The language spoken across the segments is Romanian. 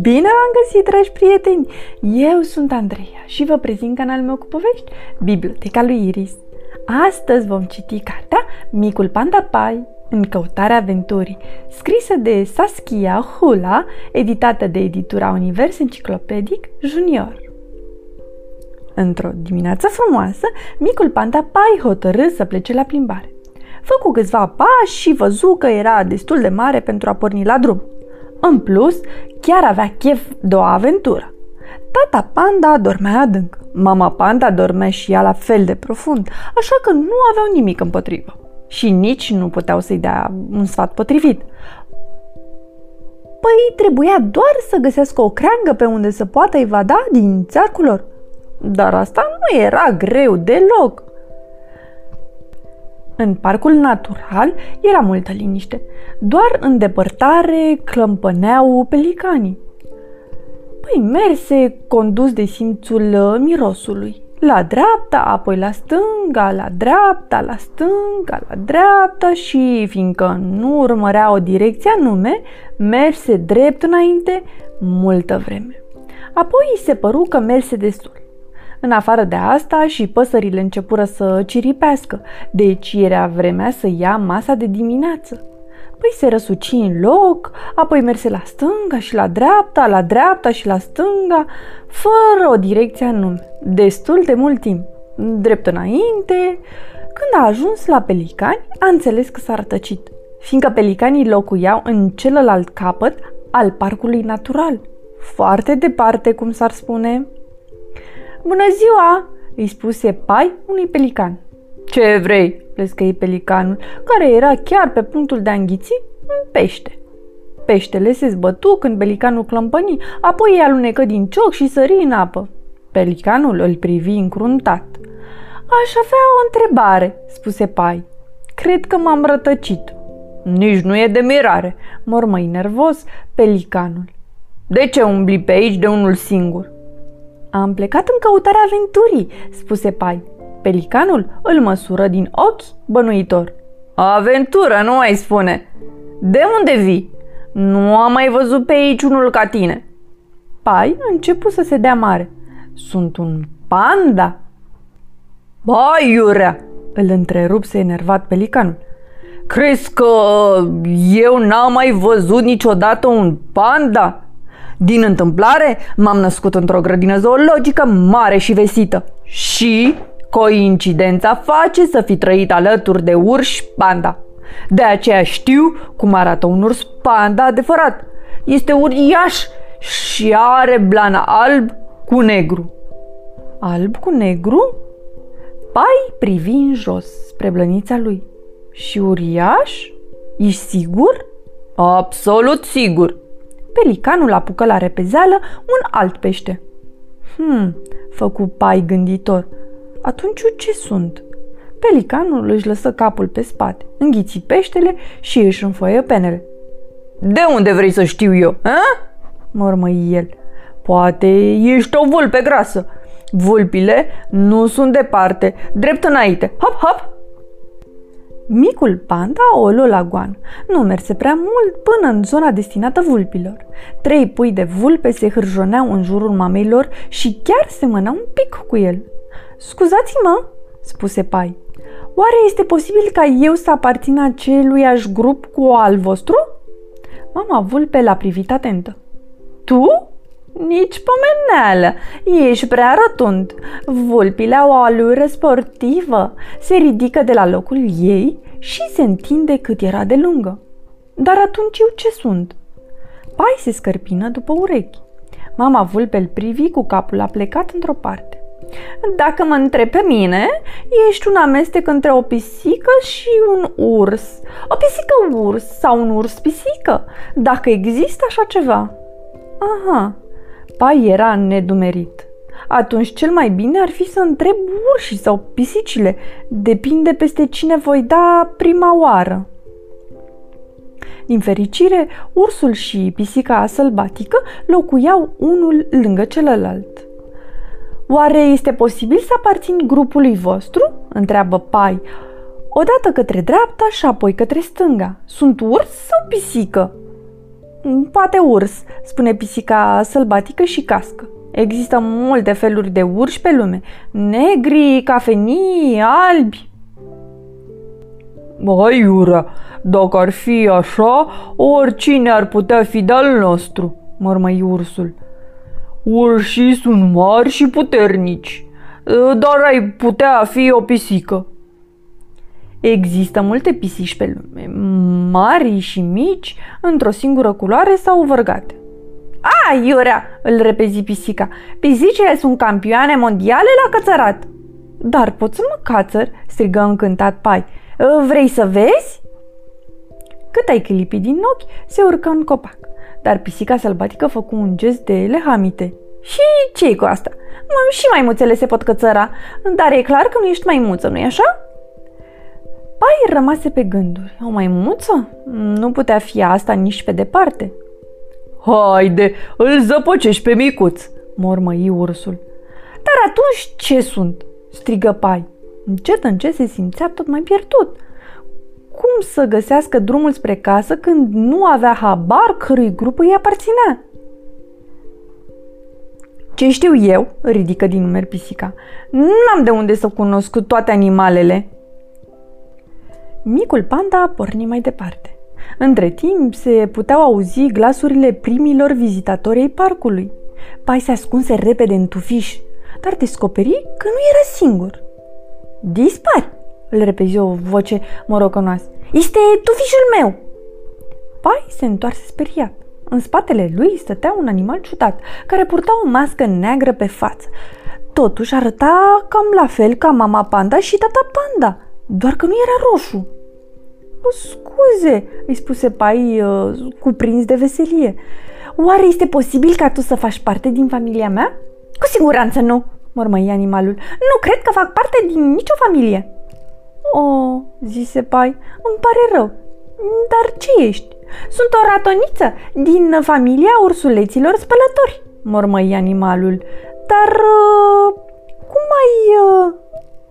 Bine v-am găsit, dragi prieteni! Eu sunt Andreea și vă prezint canalul meu cu povești, Biblioteca lui Iris. Astăzi vom citi cartea Micul Panda Pai, în căutarea aventurii, scrisă de Saskia Hula, editată de editura Univers Enciclopedic Junior. Într-o dimineață frumoasă, micul panda Pai hotărâ să plece la plimbare. Făcu câțiva pași și văzu că era destul de mare pentru a porni la drum. În plus, chiar avea chef de o aventură. Tata panda dormea adânc, mama panda dormea și ea la fel de profund, așa că nu aveau nimic împotrivă. Și nici nu puteau să-i dea un sfat potrivit. Păi trebuia doar să găsească o creangă pe unde să poată evada din țarcul lor. Dar asta nu era greu deloc. În parcul natural era multă liniște. Doar în depărtare clămpăneau pelicanii. Păi merse condus de simțul uh, mirosului. La dreapta, apoi la stânga, la dreapta, la stânga, la dreapta și, fiindcă nu urmărea o direcție anume, merse drept înainte multă vreme. Apoi îi se păru că merse destul. În afară de asta, și păsările începură să ciripească, deci era vremea să ia masa de dimineață. Păi se răsuci în loc, apoi merse la stânga și la dreapta, la dreapta și la stânga, fără o direcție anume, destul de mult timp. Drept înainte, când a ajuns la pelicani, a înțeles că s-a rătăcit, fiindcă pelicanii locuiau în celălalt capăt al parcului natural, foarte departe, cum s-ar spune. Bună ziua!" îi spuse Pai unui pelican. Ce vrei?" plescăi pelicanul, care era chiar pe punctul de a înghiți un pește. Peștele se zbătu când pelicanul clămpăni, apoi îi alunecă din cioc și sări în apă. Pelicanul îl privi încruntat. Aș avea o întrebare, spuse Pai. Cred că m-am rătăcit. Nici nu e de mirare, mormăi nervos pelicanul. De ce umbli pe aici de unul singur? Am plecat în căutarea aventurii, spuse Pai. Pelicanul îl măsură din ochi bănuitor. Aventură, nu mai spune. De unde vii? Nu am mai văzut pe aici unul ca tine. Pai începu să se dea mare. Sunt un panda? Bai, iurea! Îl întrerupse enervat pelicanul. Crezi că eu n-am mai văzut niciodată un panda? Din întâmplare, m-am născut într-o grădină zoologică mare și vesită. Și coincidența face să fi trăit alături de urși panda. De aceea știu cum arată un urs panda adevărat. Este uriaș și are blana alb cu negru. Alb cu negru? Pai privi în jos spre blănița lui. Și uriaș? Ești sigur? Absolut sigur. Pelicanul apucă la repezeală un alt pește. Hmm, făcu pai gânditor. Atunci ce sunt? Pelicanul își lăsă capul pe spate, înghiți peștele și își înfoie penele. De unde vrei să știu eu, a? mormăi el. Poate ești o vulpe grasă. Vulpile nu sunt departe, drept înainte. Hop, hop! Micul panda o luă la goan. Nu merse prea mult până în zona destinată vulpilor. Trei pui de vulpe se hârjoneau în jurul mameilor și chiar semănau un pic cu el. Scuzați-mă, spuse Pai. Oare este posibil ca eu să aparțin aceluiași grup cu al vostru? Mama vulpe l-a privit atentă. Tu? Nici pomeneală, ești prea rotund. Vulpile au o alură sportivă, se ridică de la locul ei și se întinde cât era de lungă. Dar atunci eu ce sunt? Pai se scărpină după urechi. Mama vulpe îl privi cu capul aplecat într-o parte. Dacă mă întreb pe mine, ești un amestec între o pisică și un urs. O pisică urs sau un urs pisică, dacă există așa ceva. Aha, Pai era nedumerit. Atunci cel mai bine ar fi să întreb urșii sau pisicile. Depinde peste cine voi da prima oară. Din fericire, ursul și pisica sălbatică locuiau unul lângă celălalt. Oare este posibil să aparțin grupului vostru? întreabă Pai. Odată către dreapta și apoi către stânga. Sunt urs sau pisică? Poate urs, spune pisica sălbatică și cască. Există multe feluri de urși pe lume. Negri, cafenii, albi. Băi, Iura, dacă ar fi așa, oricine ar putea fi de-al nostru, mormăi ursul. Urșii sunt mari și puternici, dar ai putea fi o pisică. Există multe pisici pe lume, mari și mici, într-o singură culoare sau vărgate. A, Iurea, îl repezi pisica, pisicile sunt campioane mondiale la cățărat. Dar pot să mă cațăr, strigă încântat Pai. Vrei să vezi? Cât ai clipit din ochi, se urcă în copac, dar pisica sălbatică făcu un gest de lehamite. Și ce cu asta? Și maimuțele se pot cățăra, dar e clar că nu ești maimuță, nu-i așa? Pai rămase pe gânduri. O maimuță? Nu putea fi asta nici pe departe. Haide, îl zăpăcești pe micuț, mormăi ursul. Dar atunci ce sunt? strigă Pai. Încet, încet se simțea tot mai pierdut. Cum să găsească drumul spre casă când nu avea habar cărui grup îi aparținea? Ce știu eu, ridică din numeri pisica. N-am de unde să cunosc toate animalele. Micul panda porni mai departe. Între timp se puteau auzi glasurile primilor vizitatori ai parcului. Pai se ascunse repede în tufiș, dar descoperi că nu era singur. Dispari, îl repezi o voce morocănoasă. Este tufișul meu! Pai se întoarse speriat. În spatele lui stătea un animal ciudat, care purta o mască neagră pe față. Totuși arăta cam la fel ca mama panda și tata panda, doar că nu era roșu. O, scuze, îi spuse Pai uh, cuprins de veselie. Oare este posibil ca tu să faci parte din familia mea? Cu siguranță nu, mormăi animalul. Nu cred că fac parte din nicio familie. O, zise Pai, îmi pare rău. Dar ce ești? Sunt o ratoniță din familia ursuleților spălători, mormăi animalul. Dar uh, cum ai... Uh...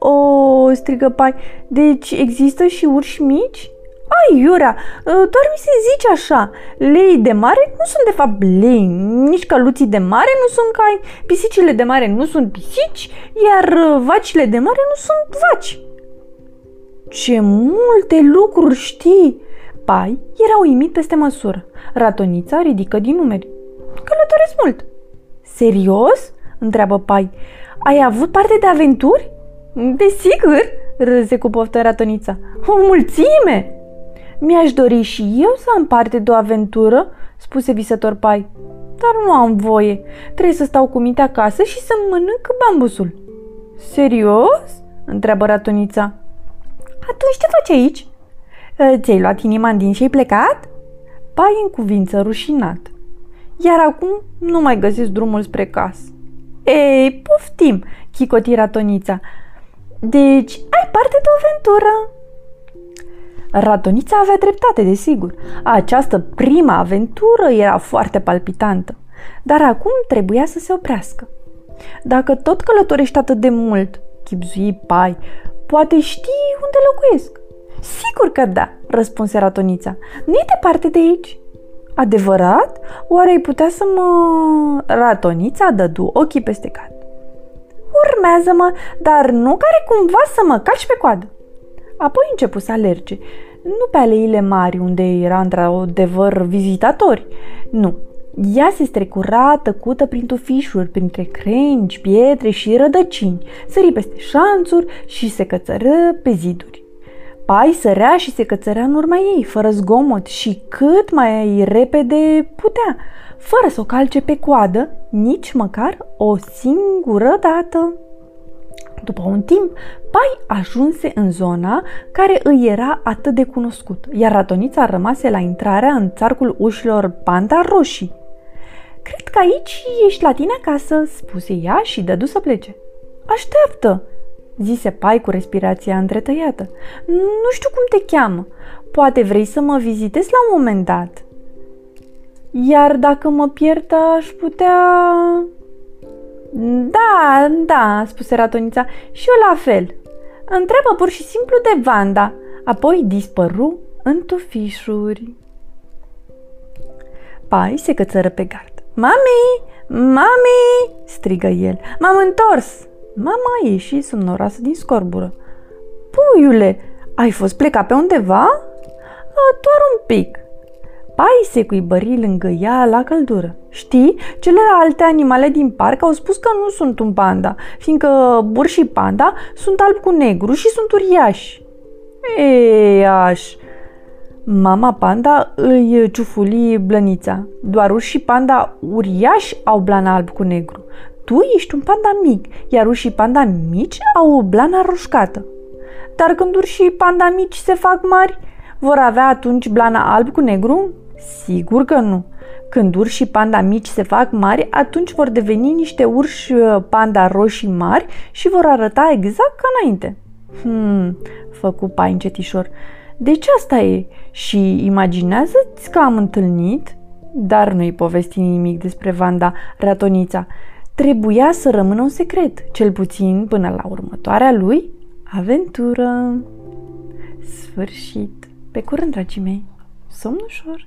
O, strigă Pai, deci există și urși mici? Ai, Iura, ă, doar mi se zice așa. Lei de mare nu sunt de fapt lei, nici căluții de mare nu sunt cai, pisicile de mare nu sunt pisici, iar ă, vacile de mare nu sunt vaci. Ce multe lucruri știi! Pai era uimit peste măsură. Ratonița ridică din numeri. Călătoresc mult. Serios? întreabă Pai. Ai avut parte de aventuri? Desigur, râze cu poftă ratonița. O mulțime! Mi-aș dori și eu să am parte de o aventură, spuse visător Pai. Dar nu am voie. Trebuie să stau cu minte acasă și să mănânc bambusul. Serios? întreabă ratonița. Atunci ce faci aici? Ă, ți-ai luat inima din și ai plecat? Pai în cuvință rușinat. Iar acum nu mai găsesc drumul spre casă. Ei, poftim, chicoti ratonița. Deci, ai parte de o aventură. Ratonița avea dreptate, desigur. Această prima aventură era foarte palpitantă, dar acum trebuia să se oprească. Dacă tot călătorești atât de mult, chipzui Pai, poate știi unde locuiesc. Sigur că da, răspunse ratonița. Nu e departe de aici. Adevărat? Oare ai putea să mă... Ratonița dădu ochii peste cap. Urmează-mă, dar nu care cumva să mă calci pe coadă. Apoi începu să alerge. Nu pe aleile mari, unde era într-adevăr vizitatori. Nu. Ea se strecura tăcută prin tufișuri, printre crengi, pietre și rădăcini, sări peste șanțuri și se cățără pe ziduri. Pai sărea și se cățărea în urma ei, fără zgomot și cât mai repede putea, fără să o calce pe coadă, nici măcar o singură dată. După un timp, Pai ajunse în zona care îi era atât de cunoscut, iar ratonița rămase la intrarea în țarcul ușilor panda roșii. Cred că aici ești la tine acasă, spuse ea și dădu să plece. Așteaptă, zise Pai cu respirația întretăiată. Nu știu cum te cheamă. Poate vrei să mă vizitezi la un moment dat. Iar dacă mă pierd, aș putea... Da, da, spuse ratonița, și eu la fel. Întreabă pur și simplu de Vanda, apoi dispăru în tufișuri. Pai se cățără pe gard. Mami! Mami! strigă el. M-am întors! Mama a ieșit somnoroasă din scorbură. Puiule, ai fost plecat pe undeva? A, doar un pic. Pai se cuibări lângă ea la căldură. Știi, celelalte animale din parc au spus că nu sunt un panda, fiindcă burșii panda sunt alb cu negru și sunt uriași. Ei, aș, Mama panda îi ciufuli blănița. Doar urși panda uriași au blana alb cu negru. Tu ești un panda mic, iar urșii panda mici au blana roșcată. Dar când urșii panda mici se fac mari, vor avea atunci blana alb cu negru? Sigur că nu. Când urșii panda mici se fac mari, atunci vor deveni niște urși uh, panda roșii mari și vor arăta exact ca înainte. Hmm, făcu pai încetișor. Deci asta e. Și imaginează-ți că am întâlnit, dar nu-i povesti nimic despre Vanda, ratonița. Trebuia să rămână un secret, cel puțin până la următoarea lui aventură. Sfârșit. Pe curând, dragii mei. Somn ușor.